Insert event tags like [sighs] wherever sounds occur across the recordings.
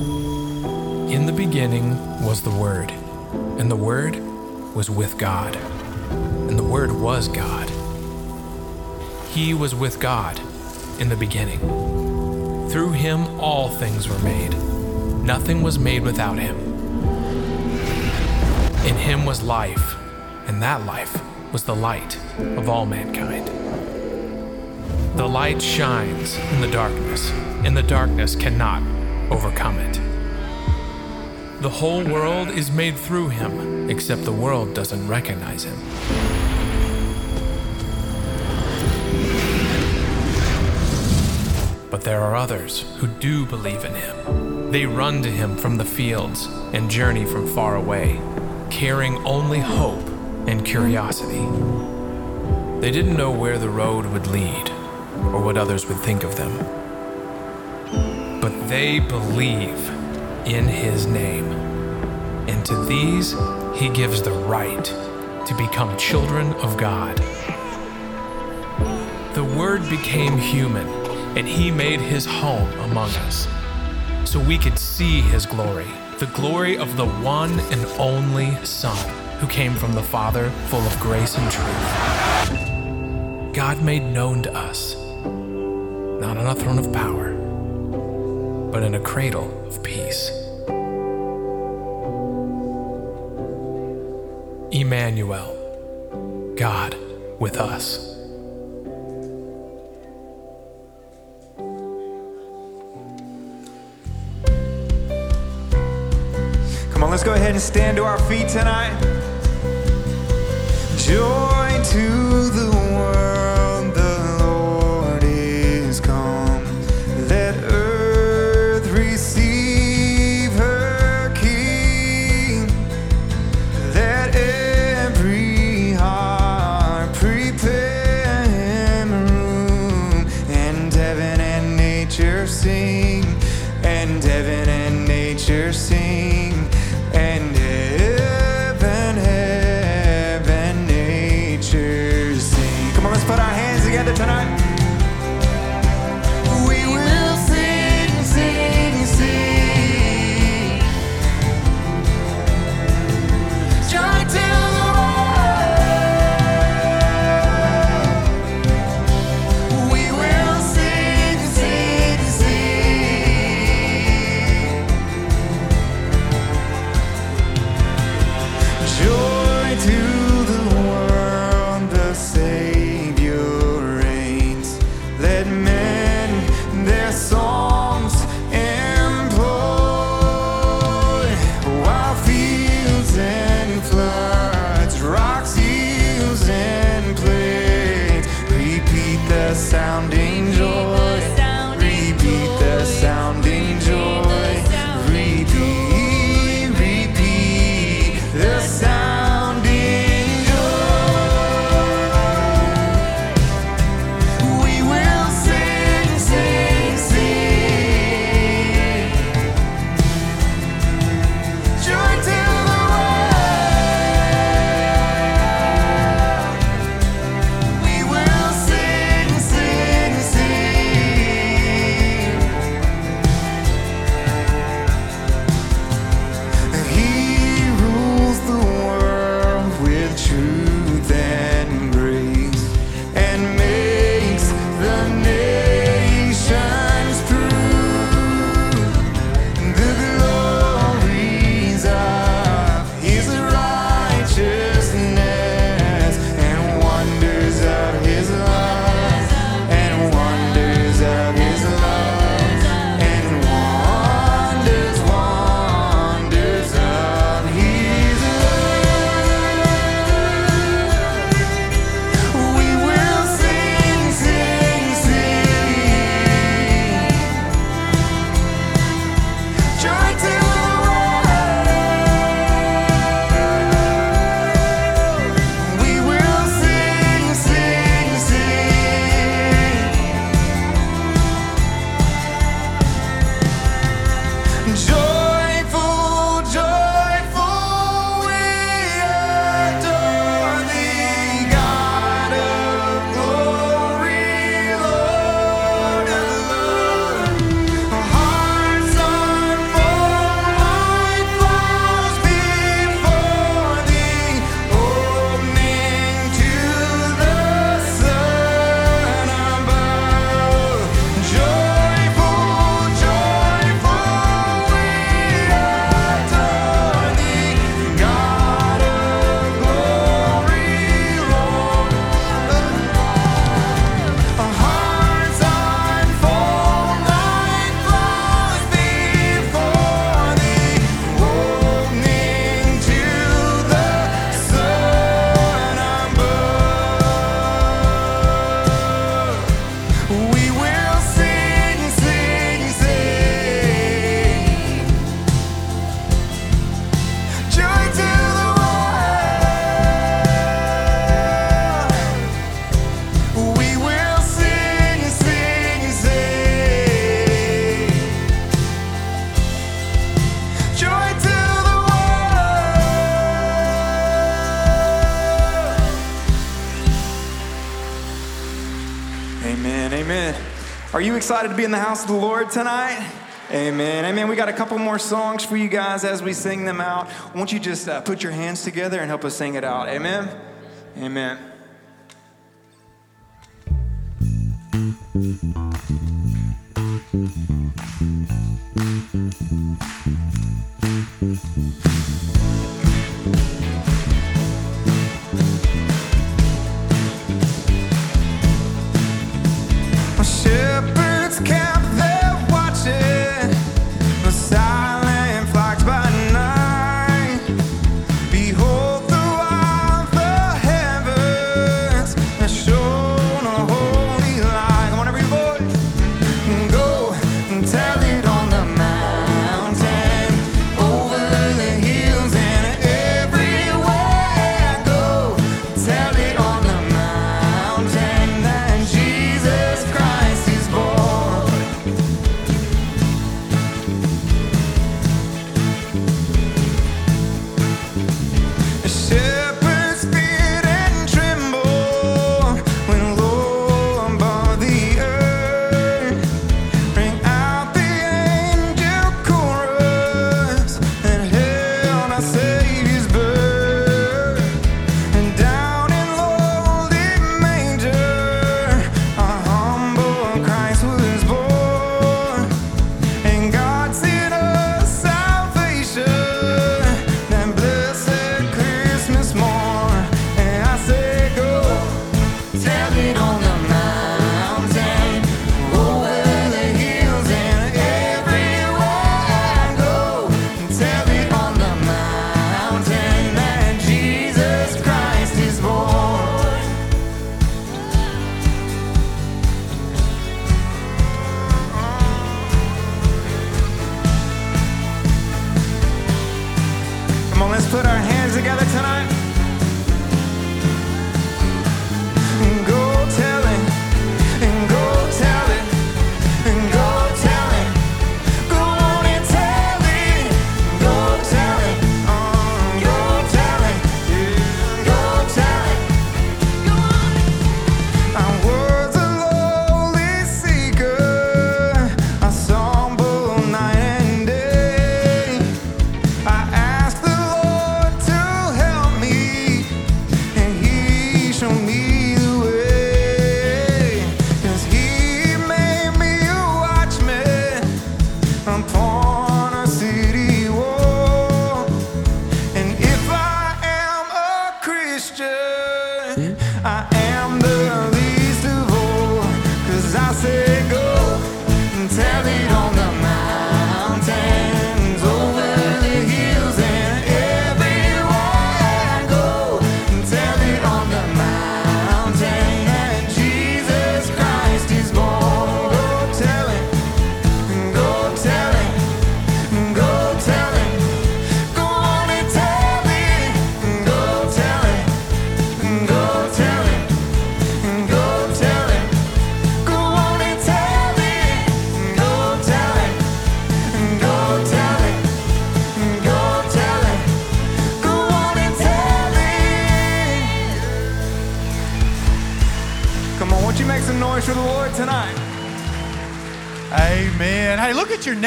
In the beginning was the Word, and the Word was with God, and the Word was God. He was with God in the beginning. Through him all things were made. Nothing was made without him. In him was life, and that life was the light of all mankind. The light shines in the darkness, and the darkness cannot overcome it. The whole world is made through him, except the world doesn't recognize him. But there are others who do believe in him. They run to him from the fields and journey from far away, carrying only hope and curiosity. They didn't know where the road would lead or what others would think of them. They believe in his name. And to these, he gives the right to become children of God. The Word became human, and he made his home among us, so we could see his glory, the glory of the one and only Son who came from the Father, full of grace and truth. God made known to us, not on a throne of power, but in a cradle of peace. Emmanuel, God with us. Come on, let's go ahead and stand to our feet tonight. Joy to in the house of the Lord tonight? Amen. Amen. We got a couple more songs for you guys as we sing them out. Won't you just uh, put your hands together and help us sing it out? Amen. Amen. Shepherds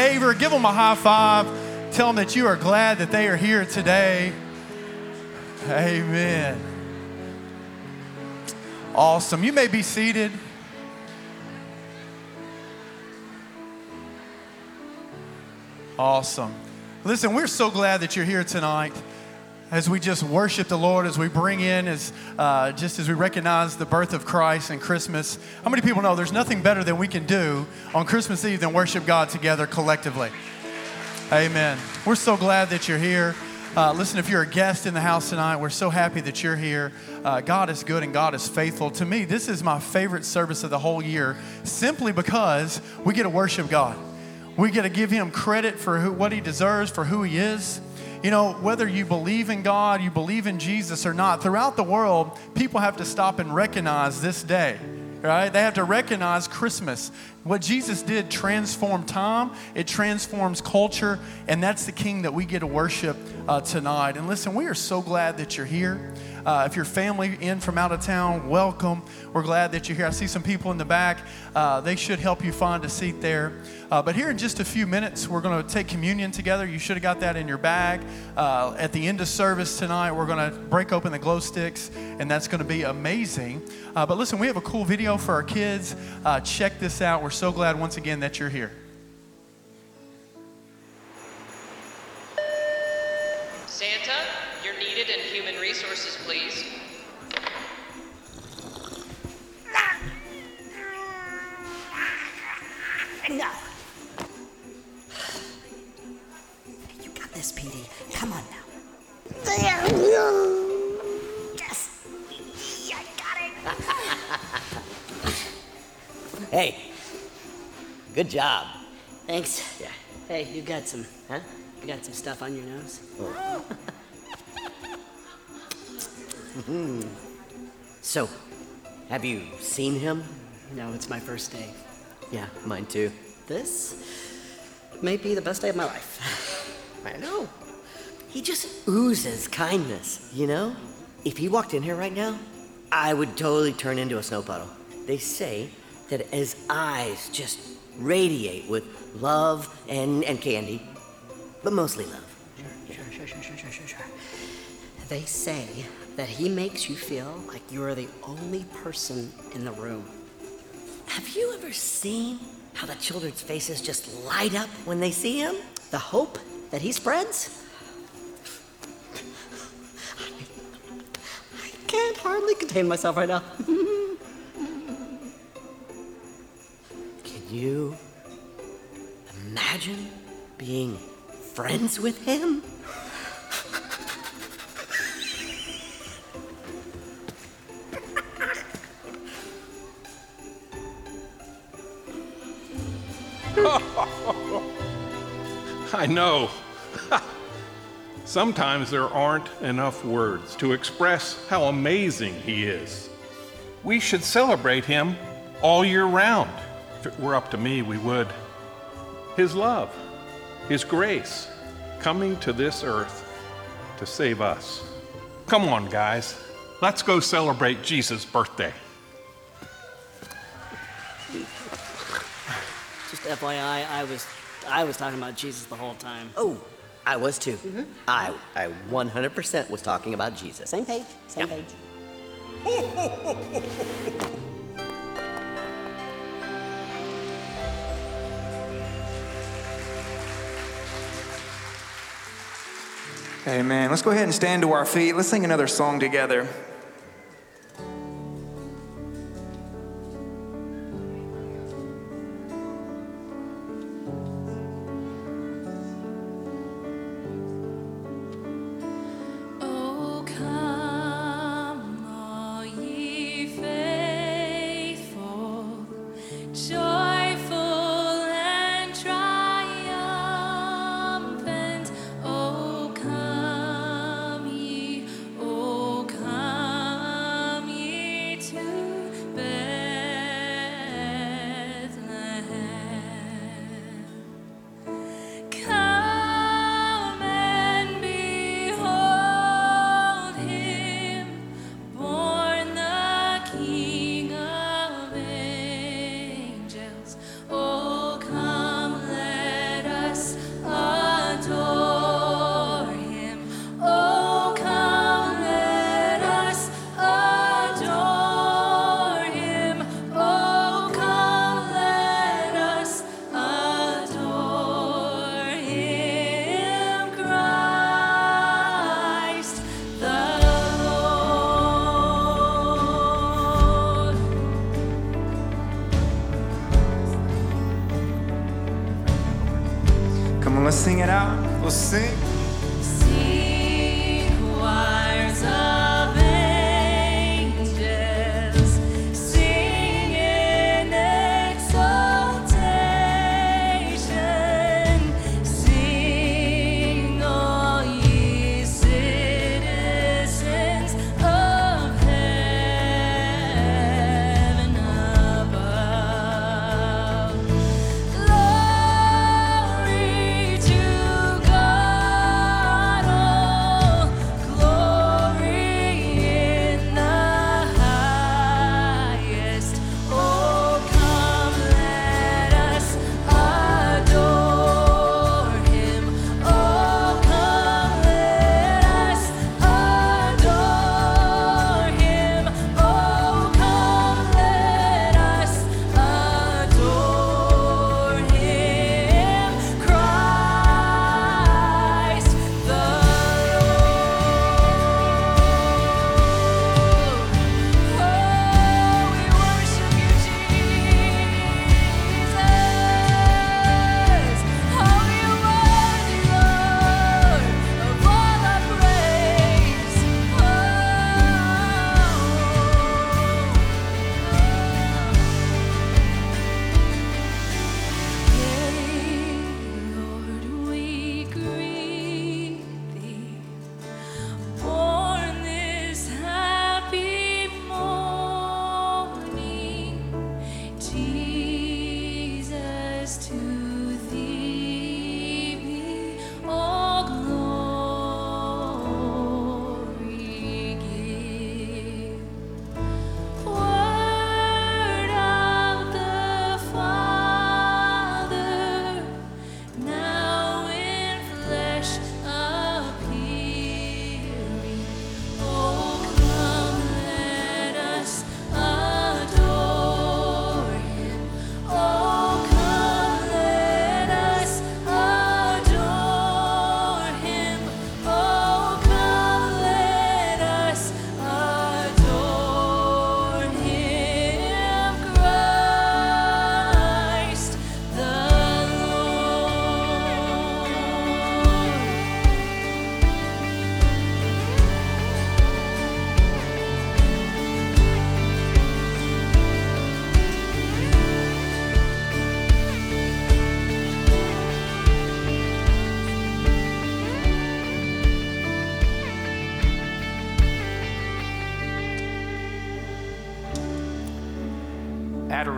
neighbor, give them a high five. Tell them that you are glad that they are here today. Amen. Awesome. You may be seated. Awesome. Listen, we're so glad that you're here tonight as we just worship the Lord, as we bring in, as uh, just as we recognize the birth of Christ and Christmas. How many people know there's nothing better than we can do on Christmas Eve than worship God together collectively? Amen. We're so glad that you're here. Uh, listen, if you're a guest in the house tonight, we're so happy that you're here. Uh, God is good and God is faithful. To me, this is my favorite service of the whole year simply because we get to worship God. We get to give Him credit for who, what He deserves, for who He is. You know, whether you believe in God, you believe in Jesus or not, throughout the world, people have to stop and recognize this day, right? They have to recognize Christmas. What Jesus did transformed time, it transforms culture, and that's the King that we get to worship uh, tonight. And listen, we are so glad that you're here. Uh, if your family in from out of town, welcome. We're glad that you're here. I see some people in the back. Uh, they should help you find a seat there. Uh, but here in just a few minutes, we're going to take communion together. You should have got that in your bag. Uh, at the end of service tonight, we're going to break open the glow sticks, and that's going to be amazing. Uh, but listen, we have a cool video for our kids. Uh, check this out. We're so glad once again that you're here. Santa, needed in human resources, please. No. You got this, Petey. Come on now. Yes. I got it. Hey, good job. Thanks. Yeah. Hey, you got some, Huh? you got some stuff on your nose. Oh. Mm-hmm. So, have you seen him? No, it's my first day. Yeah, mine too. This may be the best day of my life. I know. He just oozes kindness, you know? If he walked in here right now, I would totally turn into a snow puddle. They say that his eyes just radiate with love and, and candy, but mostly love. Sure, sure, sure, sure, sure, sure, sure. They say that he makes you feel like you are the only person in the room. Have you ever seen how the children's faces just light up when they see him? The hope that he spreads? I can't hardly contain myself right now. [laughs] Can you imagine being friends with him? I know. [laughs] Sometimes there aren't enough words to express how amazing he is. We should celebrate him all year round. If it were up to me, we would. His love, his grace, coming to this earth to save us. Come on, guys. Let's go celebrate Jesus' birthday. Just FYI, I was I was talking about Jesus the whole time. Oh, I was too. Mm-hmm. I, I 100% was talking about Jesus. Same page, same Yeah. page. Amen. Let's go ahead and stand to our feet. Let's sing another song together.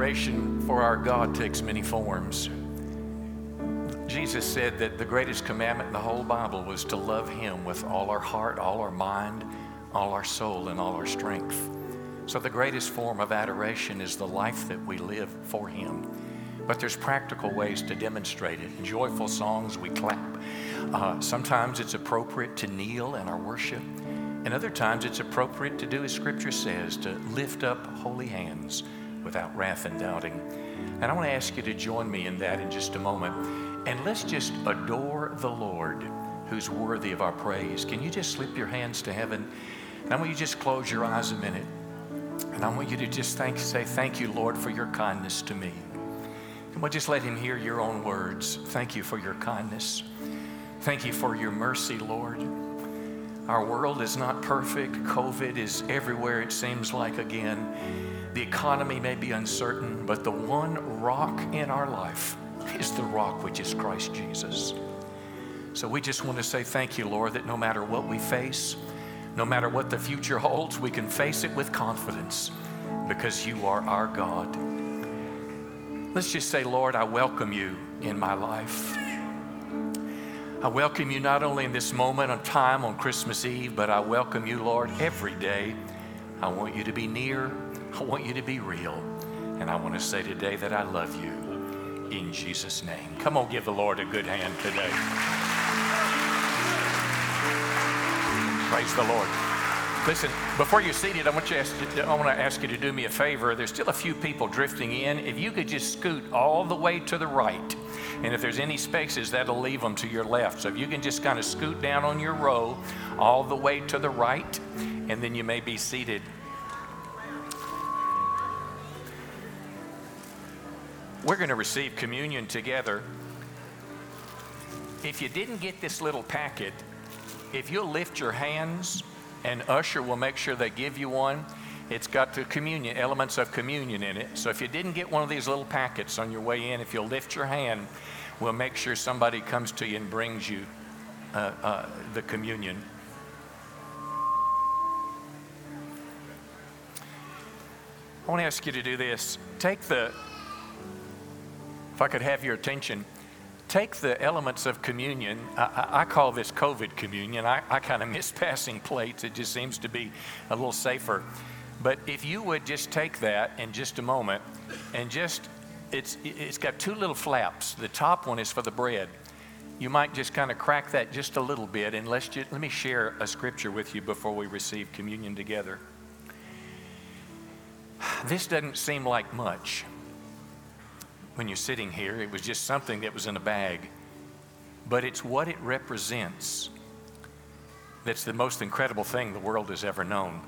Adoration for our God takes many forms. Jesus said that the greatest commandment in the whole Bible was to love Him with all our heart, all our mind, all our soul, and all our strength. So, the greatest form of adoration is the life that we live for Him. But there's practical ways to demonstrate it. In joyful songs, we clap. Uh, sometimes it's appropriate to kneel in our worship. And other times it's appropriate to do as Scripture says, to lift up holy hands without wrath and doubting. And I want to ask you to join me in that in just a moment. And let's just adore the Lord who's worthy of our praise. Can you just slip your hands to heaven? And I want you to just close your eyes a minute. And I want you to just thank, say, Thank you, Lord, for your kindness to me. Come on, just let him hear your own words. Thank you for your kindness. Thank you for your mercy, Lord. Our world is not perfect. COVID is everywhere, it seems like again. The economy may be uncertain, but the one rock in our life is the rock which is Christ Jesus. So we just want to say thank you, Lord, that no matter what we face, no matter what the future holds, we can face it with confidence because you are our God. Let's just say, Lord, I welcome you in my life. I welcome you not only in this moment of time on Christmas Eve, but I welcome you, Lord, every day. I want you to be near. I want you to be real. And I want to say today that I love you in Jesus' name. Come on, give the Lord a good hand today. Praise the Lord. Listen, before you're seated, I want, you to I want to ask you to do me a favor. There's still a few people drifting in. If you could just scoot all the way to the right, and if there's any spaces, that'll leave them to your left. So if you can just kind of scoot down on your row all the way to the right, and then you may be seated. We're going to receive communion together. If you didn't get this little packet, if you'll lift your hands, and usher will make sure they give you one. It's got the communion, elements of communion in it. So if you didn't get one of these little packets on your way in, if you'll lift your hand, we'll make sure somebody comes to you and brings you uh, uh, the communion. I want to ask you to do this. Take the, if I could have your attention, take the elements of communion. I, I, call this COVID communion. I, I kind of miss [laughs] passing plates. It just seems to be a little safer. But if you would just take that in just a moment and just, it's, it's got two little flaps. The top one is for the bread. You might just kind of crack that just a little bit. And let's just, let me share a scripture with you before we receive communion together. [sighs] This doesn't seem like much when you're sitting here. It was just something that was in a bag. But it's what it represents that's the most incredible thing the world has ever known.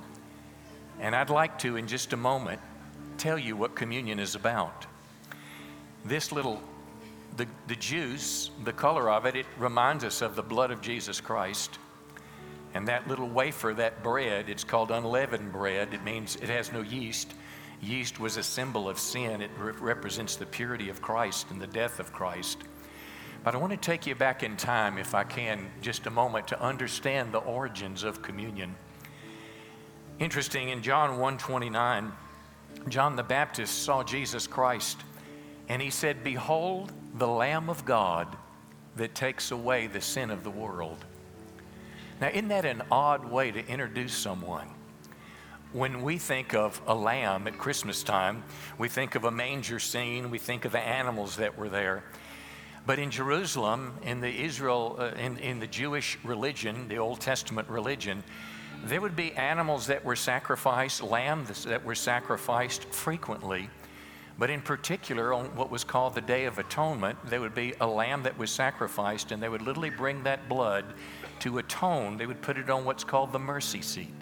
And I'd like to, in just a moment, tell you what communion is about. This little, the, the juice, the color of it, it reminds us of the blood of Jesus Christ. And that little wafer, that bread, it's called unleavened bread. It means it has no yeast. Yeast was a symbol of sin, it re- represents the purity of Christ and the death of Christ. But I want to take you back in time, if I can, just a moment to understand the origins of communion. Interesting, in John 1:29, John the Baptist saw Jesus Christ And he said, Behold, the Lamb of God that takes away the sin of the world. Now, isn't that an odd way to introduce someone? When we think of a lamb at Christmas time, we think of a manger scene, we think of the animals that were there. But in Jerusalem, in the Israel, uh, in, in the Jewish religion, the Old Testament religion, there would be animals that were sacrificed, lambs that were sacrificed frequently. But in particular, on what was called the Day of Atonement, there would be a lamb that was sacrificed, and they would literally bring that blood to atone. They would put it on what's called the mercy seat,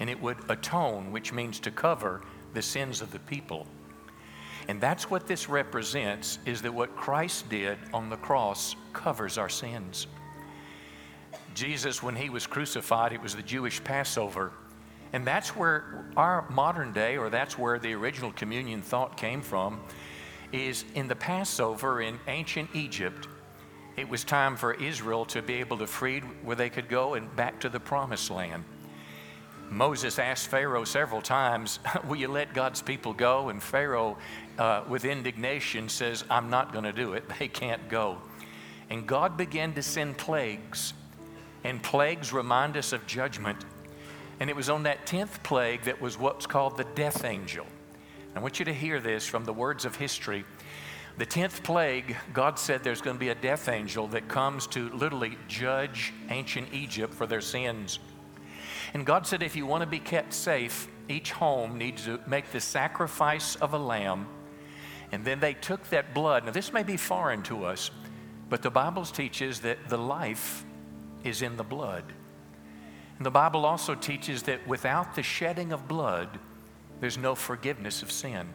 and it would atone, which means to cover the sins of the people. And that's what this represents is that what Christ did on the cross covers our sins. Jesus, when he was crucified, it was the Jewish Passover. And that's where our modern day, or that's where the original communion thought came from, is in the Passover in ancient Egypt. It was time for Israel to be able to free where they could go and back to the promised land. Moses asked Pharaoh several times, [laughs] Will you let God's people go? And Pharaoh, uh, with indignation, says, I'm not going to do it. [laughs] They can't go. And God began to send plagues. And plagues remind us of judgment. And it was on that 10th plague that was what's called the death angel. I want you to hear this from the words of history. The 10th plague, God said there's going to be a death angel that comes to literally judge ancient Egypt for their sins. And God said, if you want to be kept safe, each home needs to make the sacrifice of a lamb. And then they took that blood. Now, this may be foreign to us, but the Bible teaches that the life is in the blood. And the Bible also teaches that without the shedding of blood, there's no forgiveness of sin.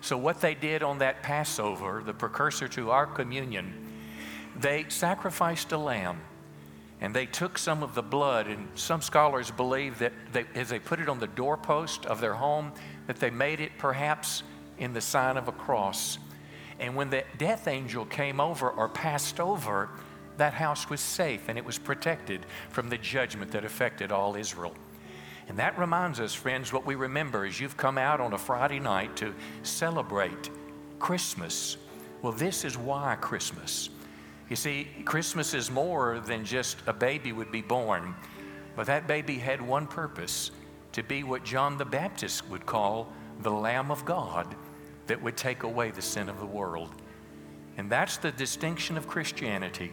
So, what they did on that Passover, the precursor to our communion, they sacrificed a lamb and they took some of the blood and some scholars believe that they, as they put it on the doorpost of their home that they made it perhaps in the sign of a cross. And when the death angel came over or passed over that house was safe and it was protected from the judgment that affected all israel. And that reminds us friends what we remember is you've come out on a friday night to celebrate christmas. Well this is why christmas you see, Christmas is more than just a baby would be born, but that baby had one purpose to be what John the Baptist would call the Lamb of God that would take away the sin of the world. And that's the distinction of Christianity.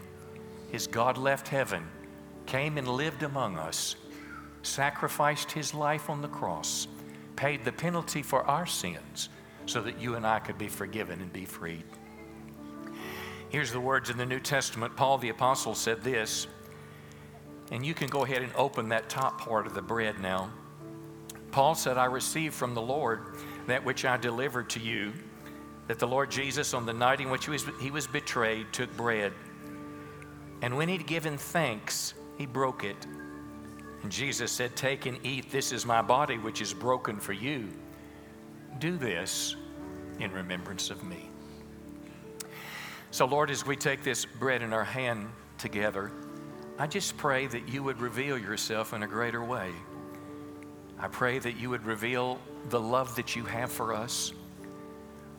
Is God left heaven, came and lived among us, sacrificed his life on the cross, paid the penalty for our sins so that you and I could be forgiven and be freed. Here's the words in the New Testament. Paul the Apostle said this, and you can go ahead and open that top part of the bread now. Paul said, I received from the Lord that which I delivered to you, that the Lord Jesus, on the night in which he was, he was betrayed, took bread. And when he'd given thanks, he broke it. And Jesus said, Take and eat. This is my body, which is broken for you. Do this in remembrance of me. So, Lord, as we take this bread in our hand together, I just pray that you would reveal yourself in a greater way. I pray that you would reveal the love that you have for us.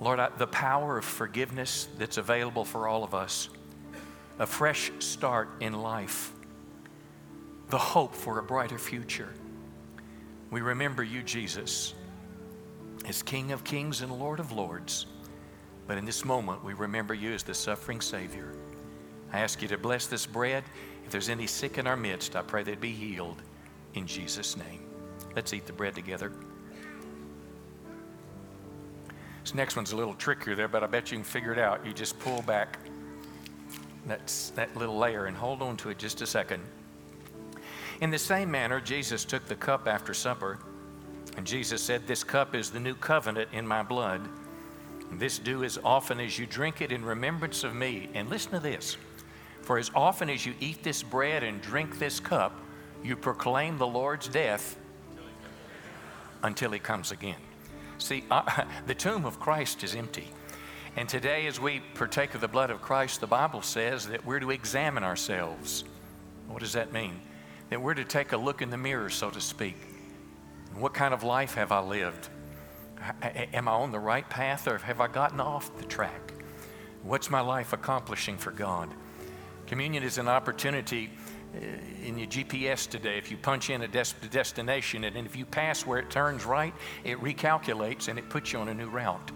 Lord, I, the power of forgiveness that's available for all of us, a fresh start in life, the hope for a brighter future. We remember you, Jesus, as King of Kings and Lord of Lords. But in this moment, we remember you as the suffering Savior. I ask you to bless this bread. If there's any sick in our midst, I pray they'd be healed in Jesus' name. Let's eat the bread together. This next one's a little trickier there, but I bet you can figure it out. You just pull back that's that little layer and hold on to it just a second. In the same manner, Jesus took the cup after supper, and Jesus said, This cup is the new covenant in my blood. This do as often as you drink it in remembrance of me. And listen to this For as often as you eat this bread and drink this cup, you proclaim the Lord's death until he comes again. See, uh, [laughs] the tomb of Christ is empty. And today, as we partake of the blood of Christ, the Bible says that we're to examine ourselves. What does that mean? That we're to take a look in the mirror, so to speak. What kind of life have I lived? Am I on the right path or have I gotten off the track? What's my life accomplishing for God? Communion is an opportunity uh, in your GPS today. If you punch in a des- destination and if you pass where it turns right, it recalculates and it puts you on a new route.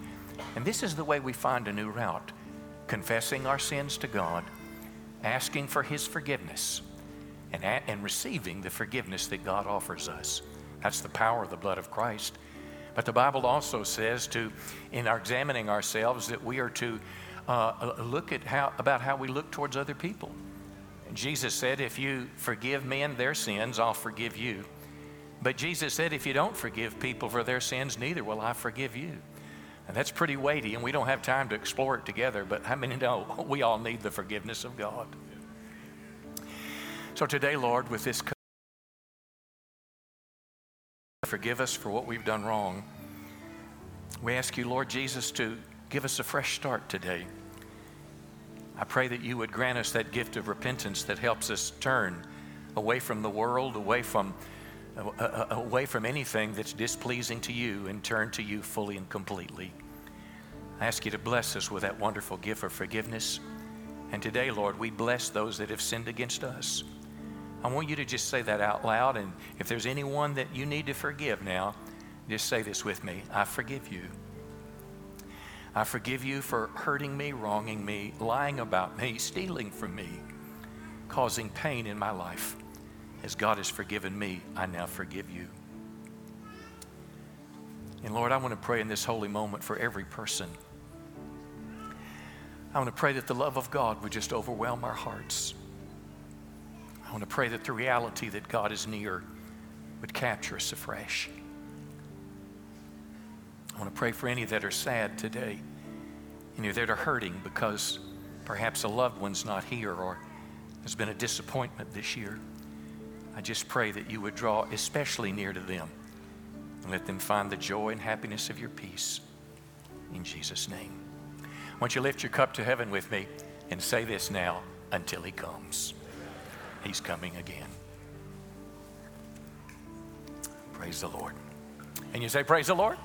And this is the way we find a new route confessing our sins to God, asking for His forgiveness, and, a- and receiving the forgiveness that God offers us. That's the power of the blood of Christ. But the Bible also says to, in our examining ourselves, that we are to uh, look at how about how we look towards other people. And Jesus said, "If you forgive men their sins, I'll forgive you." But Jesus said, "If you don't forgive people for their sins, neither will I forgive you." And that's pretty weighty, and we don't have time to explore it together. But how many know we all need the forgiveness of God? So today, Lord, with this forgive us for what we've done wrong. We ask you, Lord Jesus, to give us a fresh start today. I pray that you would grant us that gift of repentance that helps us turn away from the world, away from, uh, away from anything that's displeasing to you, and turn to you fully and completely. I ask you to bless us with that wonderful gift of forgiveness. And today, Lord, we bless those that have sinned against us. I want you to just say that out loud. And if there's anyone that you need to forgive now, just say this with me I forgive you. I forgive you for hurting me, wronging me, lying about me, stealing from me, causing pain in my life. As God has forgiven me, I now forgive you. And Lord, I want to pray in this holy moment for every person. I want to pray that the love of God would just overwhelm our hearts. I want to pray that the reality that God is near would capture us afresh. I want to pray for any that are sad today, any that are hurting because perhaps a loved one's not here or there's been a disappointment this year. I just pray that you would draw especially near to them and let them find the joy and happiness of your peace. In Jesus' name. Why don't you lift your cup to heaven with me and say this now until he comes. He's coming again. Praise the Lord. And you say, Praise the Lord?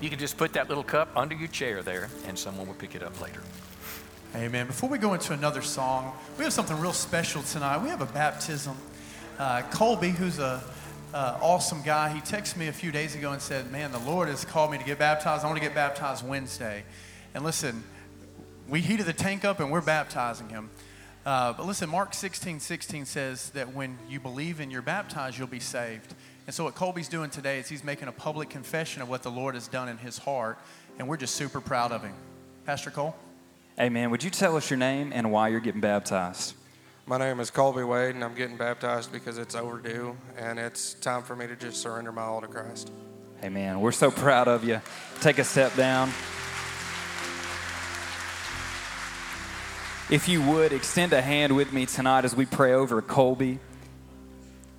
You can just put that little cup under your chair there, and someone will pick it up later. Amen. Before we go into another song, we have something real special tonight. We have a baptism. Uh, Colby, who's a uh, awesome guy, he texted me a few days ago and said, "Man, the Lord has called me to get baptized. I want to get baptized Wednesday." And listen, we heated the tank up and we're baptizing him. Uh, but listen, Mark 16, 16 says that when you believe and you're baptized, you'll be saved. And so, what Colby's doing today is he's making a public confession of what the Lord has done in his heart, and we're just super proud of him. Pastor Cole? Amen. Would you tell us your name and why you're getting baptized? My name is Colby Wade, and I'm getting baptized because it's overdue, and it's time for me to just surrender my all to Christ. Amen. We're so proud of you. Take a step down. If you would, extend a hand with me tonight as we pray over Colby.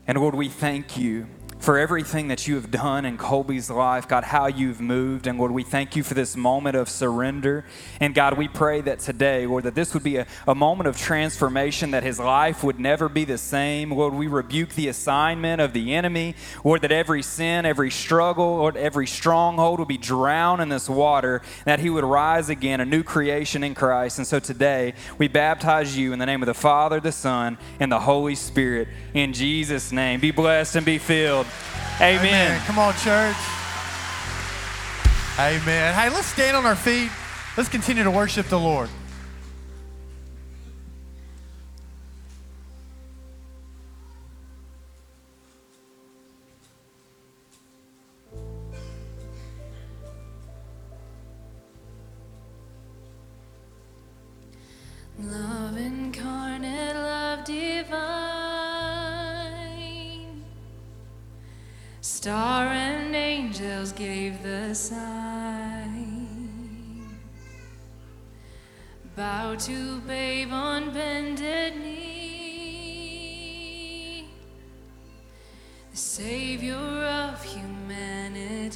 And Lord, we thank you for everything that you have done in Colby's life, God, how you've moved. And Lord, we thank you for this moment of surrender. And God, we pray that today, Lord, that this would be a, a moment of transformation, that his life would never be the same. Lord, we rebuke the assignment of the enemy. Lord, that every sin, every struggle, Lord, every stronghold would be drowned in this water, that he would rise again, a new creation in Christ. And so today, we baptize you in the name of the Father, the Son, and the Holy Spirit. In Jesus' name, be blessed and be filled. Amen. Amen. Come on, church. Amen. Hey, let's stand on our feet. Let's continue to worship the Lord. Love incarnate, love divine. Star and angels gave the sign. Bow to babe on bended knee. The Savior of humanity.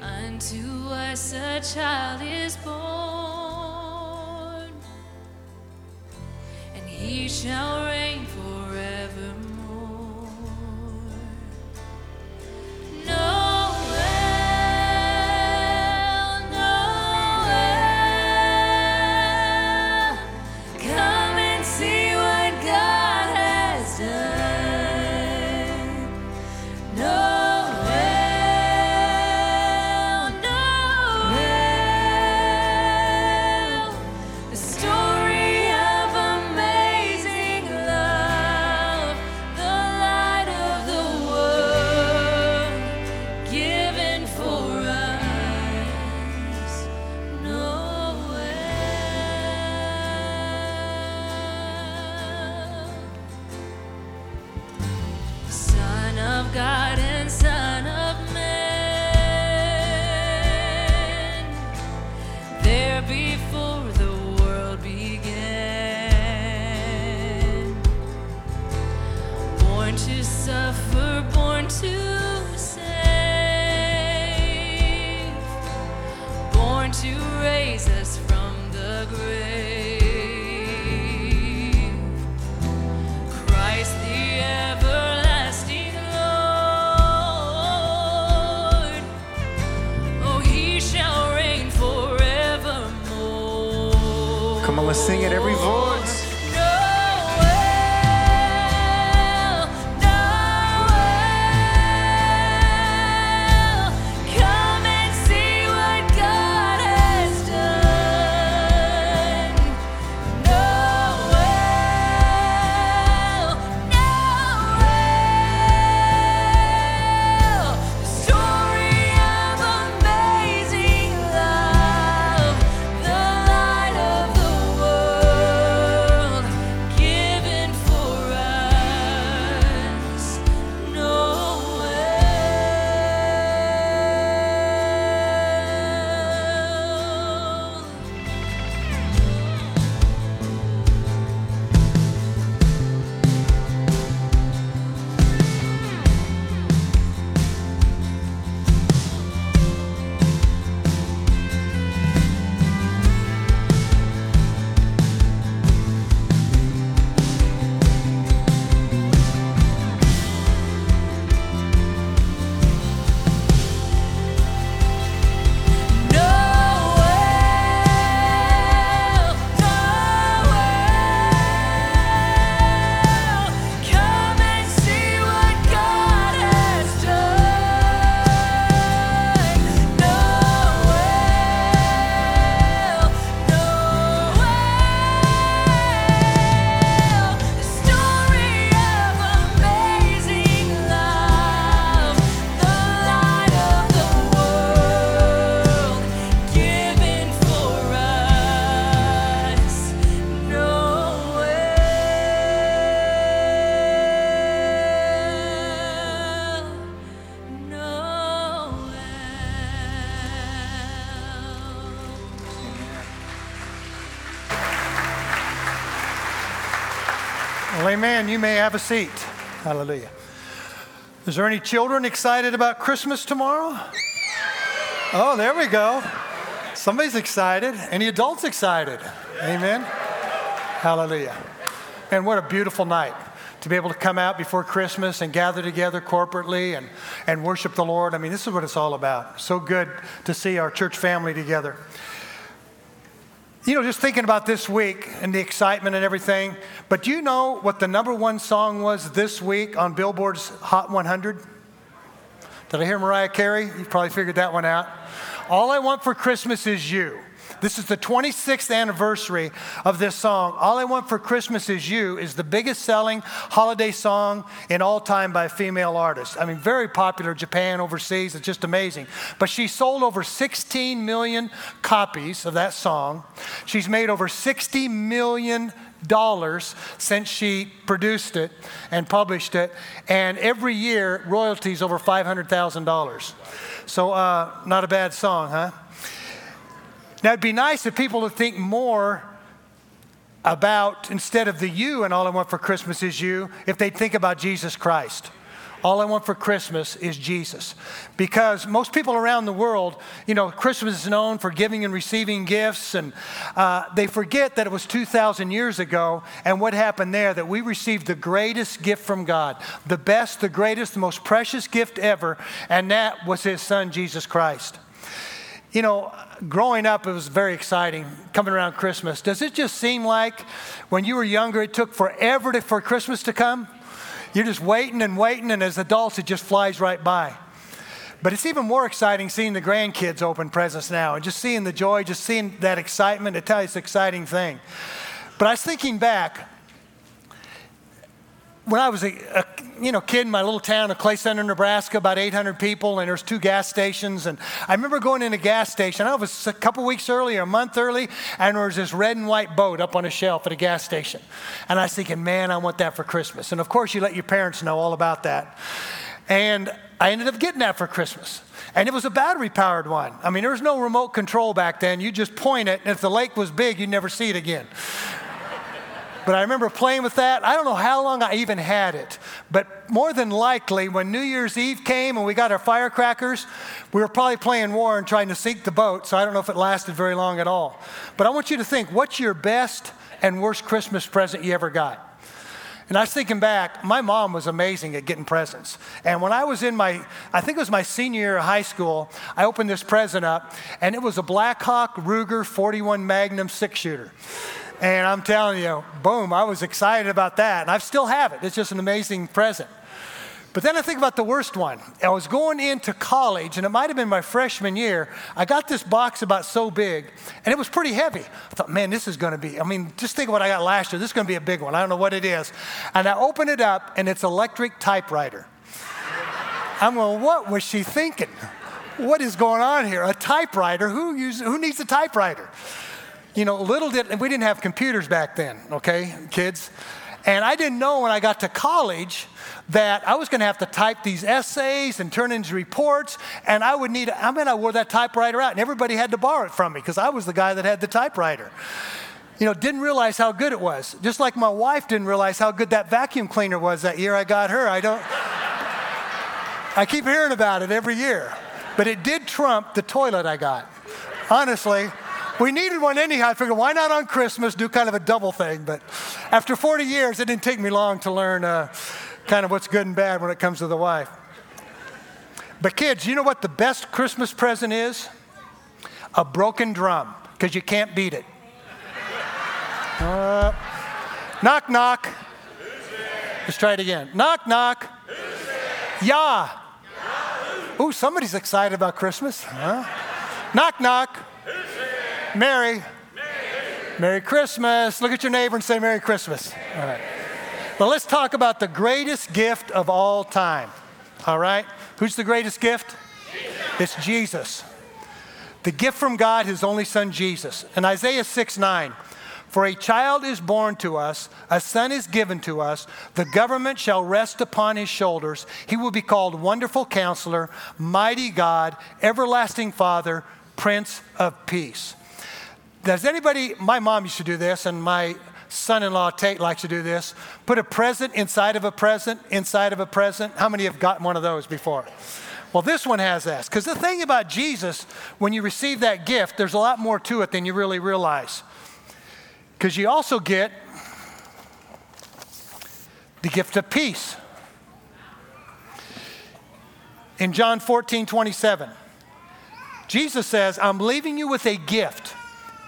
Unto us a child is born, and he shall reign sing it every voice. You may have a seat. Hallelujah. Is there any children excited about Christmas tomorrow? Oh, there we go. Somebody's excited. Any adults excited? Amen. Hallelujah. And what a beautiful night to be able to come out before Christmas and gather together corporately and, and worship the Lord. I mean, this is what it's all about. So good to see our church family together. You know, just thinking about this week and the excitement and everything, but do you know what the number one song was this week on Billboard's Hot 100? Did I hear Mariah Carey? You probably figured that one out. All I Want for Christmas is You. This is the 26th anniversary of this song. All I Want for Christmas is You is the biggest selling holiday song in all time by a female artist. I mean, very popular Japan, overseas. It's just amazing. But she sold over 16 million copies of that song. She's made over 60 million dollars since she produced it and published it, and every year royalties over five hundred thousand dollars. So, uh, not a bad song, huh? Now, it'd be nice if people would think more about, instead of the you and all I want for Christmas is you, if they'd think about Jesus Christ. All I want for Christmas is Jesus. Because most people around the world, you know, Christmas is known for giving and receiving gifts, and uh, they forget that it was 2,000 years ago and what happened there that we received the greatest gift from God, the best, the greatest, the most precious gift ever, and that was His Son, Jesus Christ. You know, growing up, it was very exciting coming around Christmas. Does it just seem like when you were younger, it took forever to, for Christmas to come? You're just waiting and waiting, and as adults, it just flies right by. But it's even more exciting seeing the grandkids open presents now and just seeing the joy, just seeing that excitement. It's an exciting thing. But I was thinking back when I was a, a you know kid in my little town of Clay Center, Nebraska, about 800 people, and there's two gas stations. And I remember going in a gas station. I was a couple weeks early, or a month early, and there was this red and white boat up on a shelf at a gas station. And I was thinking, man, I want that for Christmas. And of course, you let your parents know all about that. And I ended up getting that for Christmas. And it was a battery powered one. I mean, there was no remote control back then. You just point it, and if the lake was big, you'd never see it again. But I remember playing with that. I don't know how long I even had it, but more than likely, when New Year's Eve came and we got our firecrackers, we were probably playing war and trying to sink the boat, so I don't know if it lasted very long at all. But I want you to think what's your best and worst Christmas present you ever got? And I was thinking back, my mom was amazing at getting presents. And when I was in my, I think it was my senior year of high school, I opened this present up, and it was a Blackhawk Ruger 41 Magnum six shooter. And I'm telling you, boom, I was excited about that. And I still have it. It's just an amazing present. But then I think about the worst one. I was going into college, and it might have been my freshman year. I got this box about so big, and it was pretty heavy. I thought, man, this is going to be, I mean, just think of what I got last year. This is going to be a big one. I don't know what it is. And I open it up, and it's electric typewriter. I'm going, what was she thinking? What is going on here? A typewriter? Who, use, who needs a typewriter? You know, little did, we didn't have computers back then, okay, kids? And I didn't know when I got to college that I was going to have to type these essays and turn into reports, and I would need, I mean, I wore that typewriter out, and everybody had to borrow it from me because I was the guy that had the typewriter. You know, didn't realize how good it was. Just like my wife didn't realize how good that vacuum cleaner was that year I got her. I don't, I keep hearing about it every year. But it did trump the toilet I got. Honestly, we needed one anyhow. I figured, why not on Christmas do kind of a double thing? But after 40 years, it didn't take me long to learn uh, kind of what's good and bad when it comes to the wife. But kids, you know what the best Christmas present is? A broken drum, because you can't beat it. Uh, knock, knock. Let's try it again. Knock, knock. Yeah. Ooh, somebody's excited about Christmas. Huh? knock, knock. Merry. Merry Christmas. Look at your neighbor and say Merry Christmas. All right. Well, let's talk about the greatest gift of all time. All right? Who's the greatest gift? Jesus. It's Jesus. The gift from God, his only son, Jesus. In Isaiah 6 9, for a child is born to us, a son is given to us, the government shall rest upon his shoulders. He will be called Wonderful Counselor, Mighty God, Everlasting Father, Prince of Peace. Does anybody, my mom used to do this, and my son in law Tate likes to do this put a present inside of a present, inside of a present. How many have gotten one of those before? Well, this one has this. Because the thing about Jesus, when you receive that gift, there's a lot more to it than you really realize. Because you also get the gift of peace. In John 14, 27, Jesus says, I'm leaving you with a gift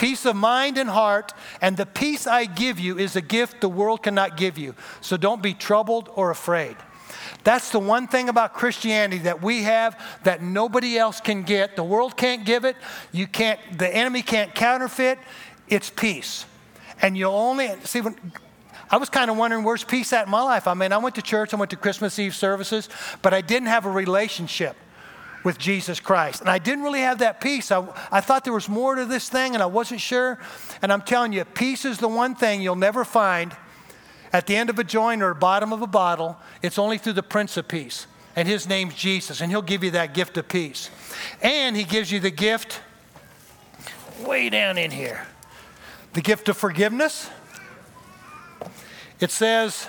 peace of mind and heart, and the peace I give you is a gift the world cannot give you. So don't be troubled or afraid. That's the one thing about Christianity that we have that nobody else can get. The world can't give it. You can't, the enemy can't counterfeit. It's peace. And you'll only see when I was kind of wondering where's peace at in my life. I mean, I went to church, I went to Christmas Eve services, but I didn't have a relationship with Jesus Christ. And I didn't really have that peace. I, I thought there was more to this thing and I wasn't sure. And I'm telling you, peace is the one thing you'll never find at the end of a joint or bottom of a bottle. It's only through the Prince of Peace. And his name's Jesus. And he'll give you that gift of peace. And he gives you the gift way down in here the gift of forgiveness. It says,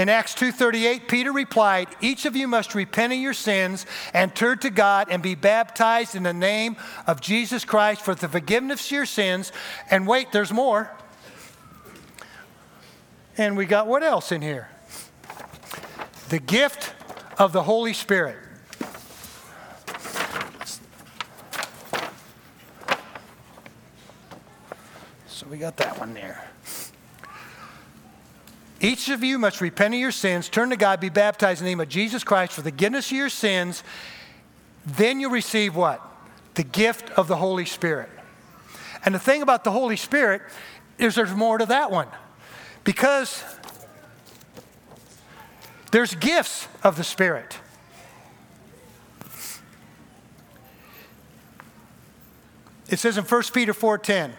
in Acts 2:38, Peter replied, "Each of you must repent of your sins and turn to God and be baptized in the name of Jesus Christ for the forgiveness of your sins." And wait, there's more. And we got what else in here? The gift of the Holy Spirit. So we got that one there. Each of you must repent of your sins, turn to God, be baptized in the name of Jesus Christ for the forgiveness of your sins. Then you'll receive what? The gift of the Holy Spirit. And the thing about the Holy Spirit is there's more to that one. Because there's gifts of the Spirit. It says in 1 Peter 4:10,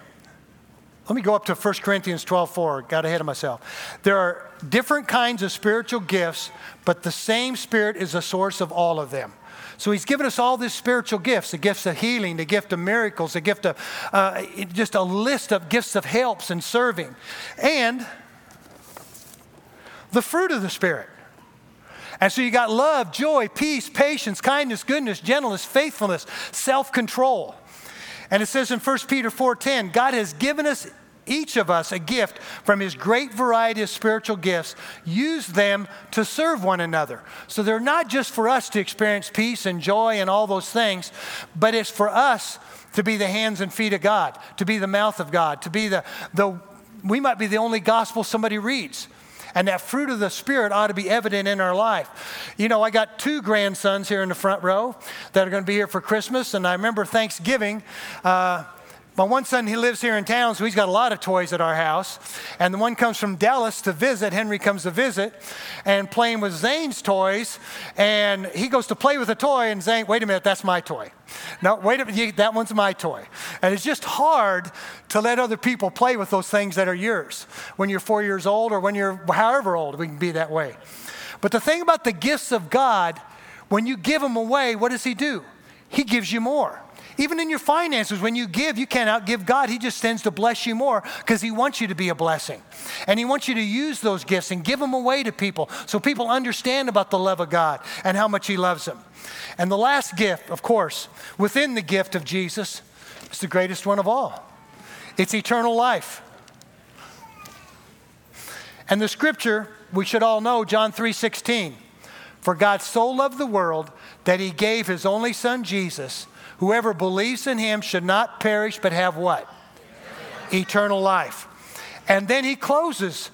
let me go up to 1 Corinthians 12 4. Got ahead of myself. There are different kinds of spiritual gifts, but the same Spirit is the source of all of them. So he's given us all these spiritual gifts the gifts of healing, the gift of miracles, the gift of uh, just a list of gifts of helps and serving. And the fruit of the Spirit. And so you got love, joy, peace, patience, kindness, goodness, gentleness, faithfulness, self-control. And it says in 1 Peter 4:10, God has given us each of us a gift from his great variety of spiritual gifts. Use them to serve one another. So they're not just for us to experience peace and joy and all those things, but it's for us to be the hands and feet of God, to be the mouth of God, to be the the we might be the only gospel somebody reads. And that fruit of the Spirit ought to be evident in our life. You know, I got two grandsons here in the front row that are going to be here for Christmas. And I remember Thanksgiving. Uh, my one son, he lives here in town, so he's got a lot of toys at our house. And the one comes from Dallas to visit. Henry comes to visit and playing with Zane's toys. And he goes to play with a toy, and Zane, wait a minute, that's my toy. No, wait a minute, that one's my toy. And it's just hard to let other people play with those things that are yours when you're four years old or when you're however old, we can be that way. But the thing about the gifts of God, when you give them away, what does He do? He gives you more. Even in your finances, when you give, you can't outgive God. He just tends to bless you more because He wants you to be a blessing. And He wants you to use those gifts and give them away to people so people understand about the love of God and how much He loves them. And the last gift, of course, within the gift of Jesus, is the greatest one of all it's eternal life. And the scripture, we should all know, John 3 16. For God so loved the world that he gave his only son Jesus Whoever believes in him should not perish but have what? Eternal life. And then he closes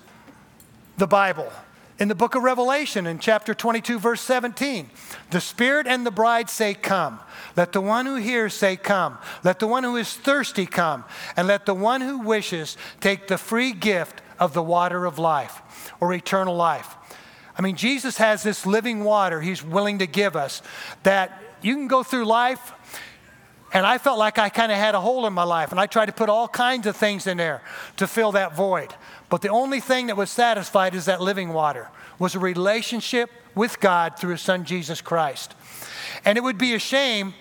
the Bible in the book of Revelation in chapter 22, verse 17. The Spirit and the bride say, Come. Let the one who hears say, Come. Let the one who is thirsty come. And let the one who wishes take the free gift of the water of life or eternal life. I mean, Jesus has this living water he's willing to give us that you can go through life and I felt like I kind of had a hole in my life, and I tried to put all kinds of things in there to fill that void. But the only thing that was satisfied is that living water, was a relationship with God through His Son Jesus Christ. And it would be a shame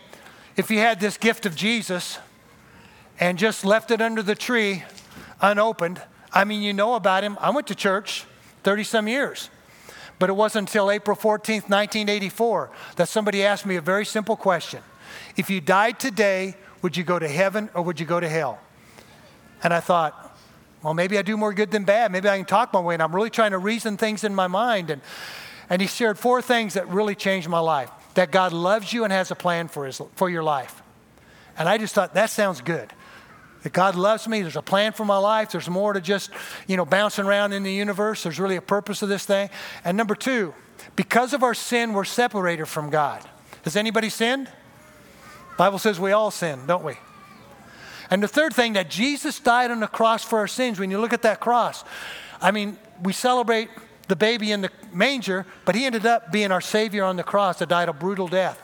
if you had this gift of Jesus and just left it under the tree unopened. I mean, you know about Him. I went to church 30 some years. But it wasn't until April 14th, 1984, that somebody asked me a very simple question. If you died today, would you go to heaven or would you go to hell? And I thought, well, maybe I do more good than bad. Maybe I can talk my way. And I'm really trying to reason things in my mind. And, and he shared four things that really changed my life that God loves you and has a plan for, his, for your life. And I just thought, that sounds good. That God loves me, there's a plan for my life, there's more to just, you know, bouncing around in the universe. There's really a purpose of this thing. And number two, because of our sin, we're separated from God. Has anybody sinned? Bible says we all sin, don't we? And the third thing that Jesus died on the cross for our sins. When you look at that cross, I mean, we celebrate the baby in the manger, but he ended up being our Savior on the cross that died a brutal death.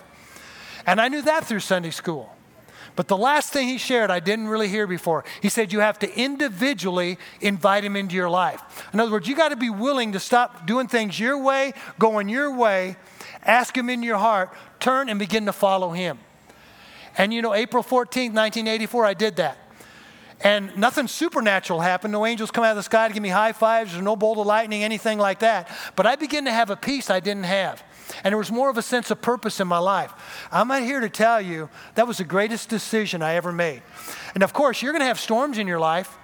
And I knew that through Sunday school. But the last thing he shared, I didn't really hear before. He said you have to individually invite him into your life. In other words, you got to be willing to stop doing things your way, going your way, ask him in your heart, turn and begin to follow him. And you know, April 14th, 1984, I did that. And nothing supernatural happened. No angels come out of the sky to give me high fives. There's no bolt of lightning, anything like that. But I began to have a peace I didn't have. And there was more of a sense of purpose in my life. I'm not here to tell you that was the greatest decision I ever made. And of course, you're going to have storms in your life,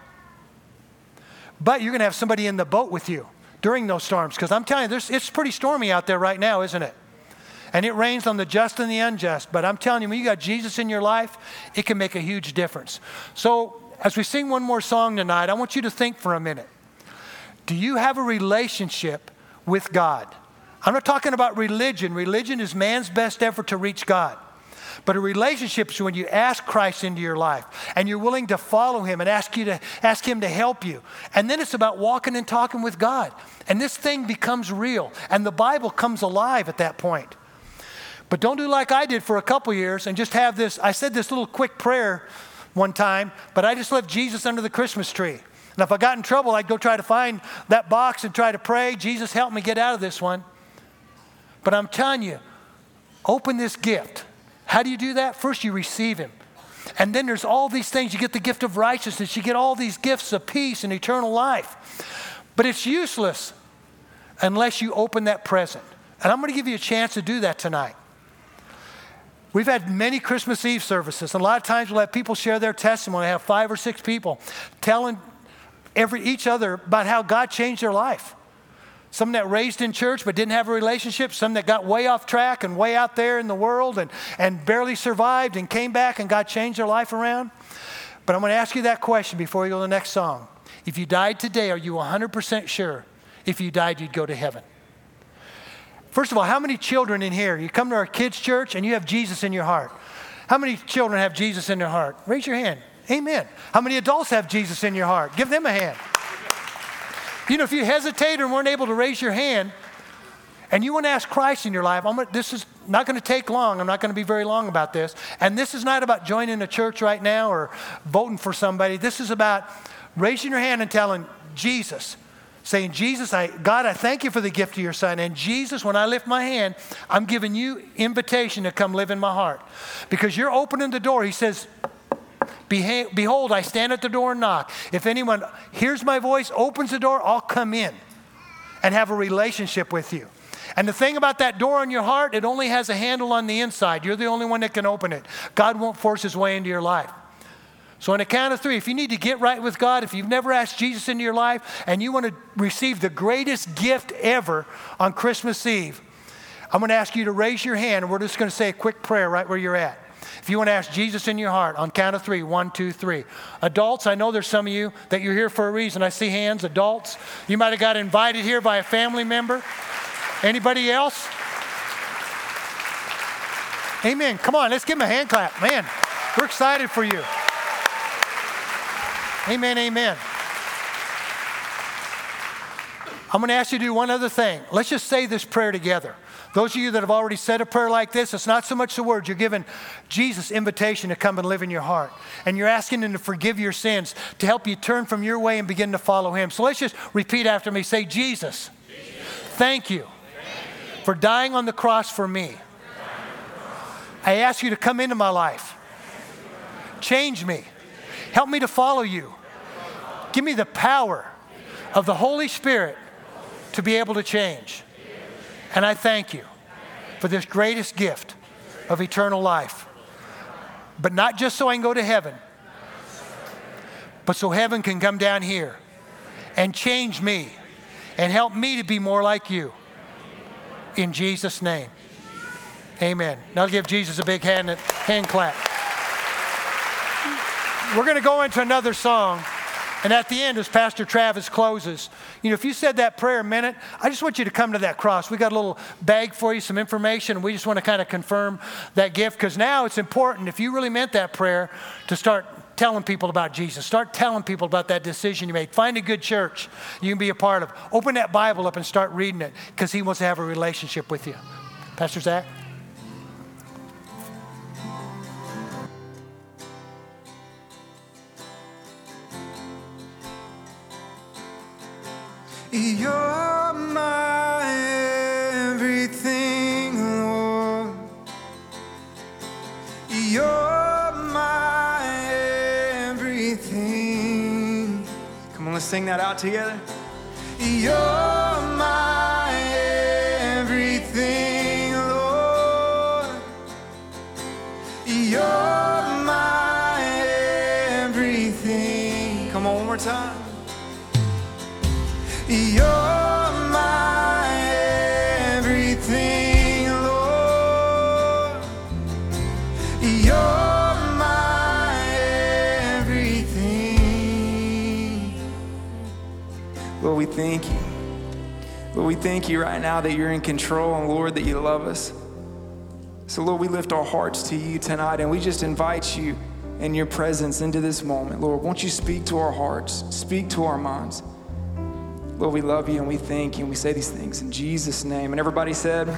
but you're going to have somebody in the boat with you during those storms. Because I'm telling you, it's pretty stormy out there right now, isn't it? And it rains on the just and the unjust. But I'm telling you, when you got Jesus in your life, it can make a huge difference. So, as we sing one more song tonight, I want you to think for a minute. Do you have a relationship with God? I'm not talking about religion. Religion is man's best effort to reach God. But a relationship is when you ask Christ into your life and you're willing to follow him and ask you to ask him to help you. And then it's about walking and talking with God. And this thing becomes real and the Bible comes alive at that point. But don't do like I did for a couple years and just have this. I said this little quick prayer one time, but I just left Jesus under the Christmas tree. And if I got in trouble, I'd go try to find that box and try to pray, Jesus, help me get out of this one. But I'm telling you, open this gift. How do you do that? First, you receive Him. And then there's all these things. You get the gift of righteousness, you get all these gifts of peace and eternal life. But it's useless unless you open that present. And I'm going to give you a chance to do that tonight. We've had many Christmas Eve services, and a lot of times we'll have people share their testimony. I have five or six people telling every, each other about how God changed their life. Some that raised in church but didn't have a relationship, some that got way off track and way out there in the world and, and barely survived and came back and God changed their life around. But I'm going to ask you that question before we go to the next song. If you died today, are you 100% sure if you died you'd go to heaven? First of all, how many children in here? You come to our kids' church and you have Jesus in your heart. How many children have Jesus in their heart? Raise your hand. Amen. How many adults have Jesus in your heart? Give them a hand. You know, if you hesitate or weren't able to raise your hand and you want to ask Christ in your life, I'm gonna, this is not going to take long. I'm not going to be very long about this. And this is not about joining a church right now or voting for somebody. This is about raising your hand and telling Jesus, saying, Jesus, I, God, I thank you for the gift of your son. And Jesus, when I lift my hand, I'm giving you invitation to come live in my heart. Because you're opening the door. He says, Behold, I stand at the door and knock. If anyone hears my voice, opens the door, I'll come in and have a relationship with you. And the thing about that door on your heart, it only has a handle on the inside. You're the only one that can open it. God won't force his way into your life. So, on a count of three, if you need to get right with God, if you've never asked Jesus into your life, and you want to receive the greatest gift ever on Christmas Eve, I'm going to ask you to raise your hand, and we're just going to say a quick prayer right where you're at. If you want to ask Jesus in your heart, on count of three, one, two, three. Adults, I know there's some of you that you're here for a reason. I see hands. Adults, you might have got invited here by a family member. Anybody else? Amen. Come on, let's give him a hand clap. Man, we're excited for you. Amen, amen. I'm going to ask you to do one other thing. Let's just say this prayer together. Those of you that have already said a prayer like this, it's not so much the words. You're giving Jesus invitation to come and live in your heart. And you're asking him to forgive your sins, to help you turn from your way and begin to follow him. So let's just repeat after me. Say, Jesus, thank you for dying on the cross for me. I ask you to come into my life. Change me. Help me to follow you. Give me the power of the Holy Spirit to be able to change. And I thank you for this greatest gift of eternal life. But not just so I can go to heaven, but so heaven can come down here and change me and help me to be more like you. In Jesus' name. Amen. Now give Jesus a big hand, hand clap. We're going to go into another song. And at the end, as Pastor Travis closes, you know, if you said that prayer a minute, I just want you to come to that cross. We got a little bag for you, some information, we just want to kind of confirm that gift because now it's important, if you really meant that prayer, to start telling people about Jesus. Start telling people about that decision you made. Find a good church you can be a part of. Open that Bible up and start reading it because He wants to have a relationship with you. Pastor Zach? You're my everything, Lord. You're my everything. Come on, let's sing that out together. You're my everything, Lord. You're Lord. We thank you. Lord, we thank you right now that you're in control and Lord, that you love us. So, Lord, we lift our hearts to you tonight and we just invite you in your presence into this moment. Lord, won't you speak to our hearts, speak to our minds. Lord, we love you and we thank you and we say these things in Jesus' name. And everybody said,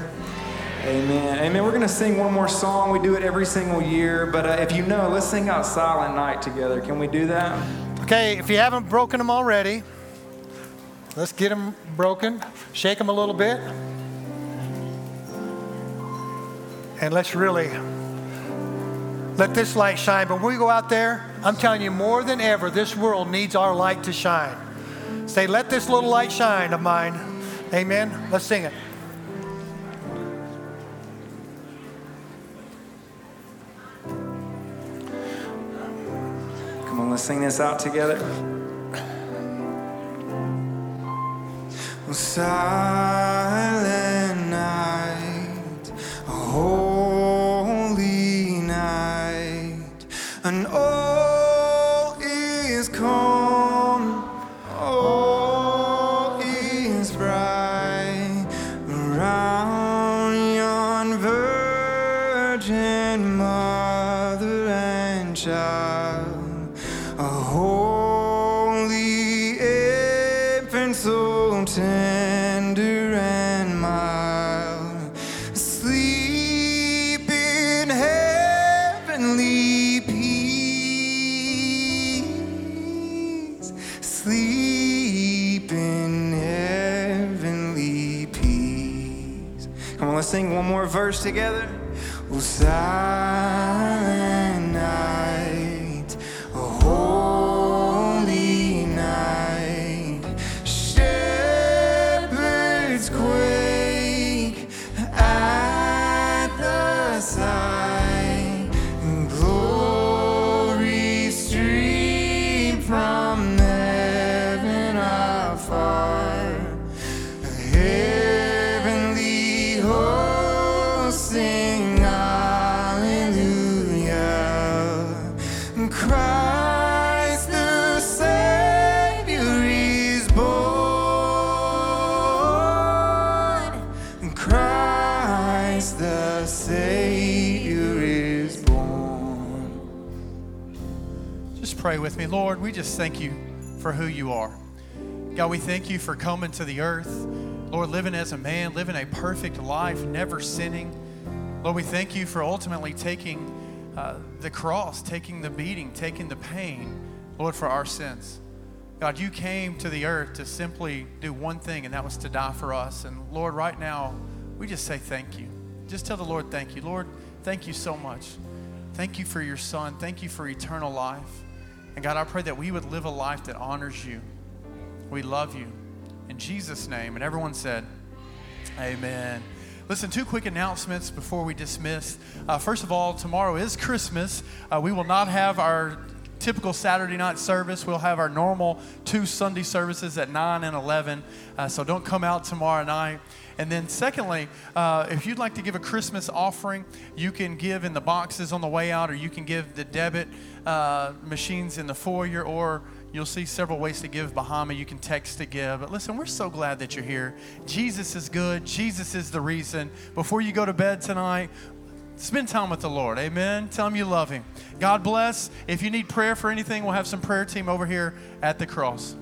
Amen. Amen. We're going to sing one more song. We do it every single year. But uh, if you know, let's sing out Silent Night together. Can we do that? Okay, if you haven't broken them already, let's get them broken. Shake them a little bit. And let's really let this light shine. But when we go out there, I'm telling you, more than ever, this world needs our light to shine. Say, let this little light shine of mine. Amen. Let's sing it. Come on, let's sing this out together. Silent night, a holy night, and verse together. Oh, with me. Lord, we just thank you for who you are. God, we thank you for coming to the earth. Lord, living as a man, living a perfect life, never sinning. Lord, we thank you for ultimately taking uh, the cross, taking the beating, taking the pain, Lord, for our sins. God, you came to the earth to simply do one thing, and that was to die for us. And Lord, right now, we just say thank you. Just tell the Lord thank you. Lord, thank you so much. Thank you for your son. Thank you for eternal life. And God, I pray that we would live a life that honors you. We love you. In Jesus' name. And everyone said, Amen. Listen, two quick announcements before we dismiss. Uh, first of all, tomorrow is Christmas. Uh, we will not have our typical Saturday night service. We'll have our normal two Sunday services at 9 and 11. Uh, so don't come out tomorrow night. And then, secondly, uh, if you'd like to give a Christmas offering, you can give in the boxes on the way out, or you can give the debit uh, machines in the foyer, or You'll see several ways to give me. You can text to give. But listen, we're so glad that you're here. Jesus is good. Jesus is the reason. Before you go to bed tonight, spend time with the Lord. Amen. Tell him you love him. God bless. If you need prayer for anything, we'll have some prayer team over here at the cross.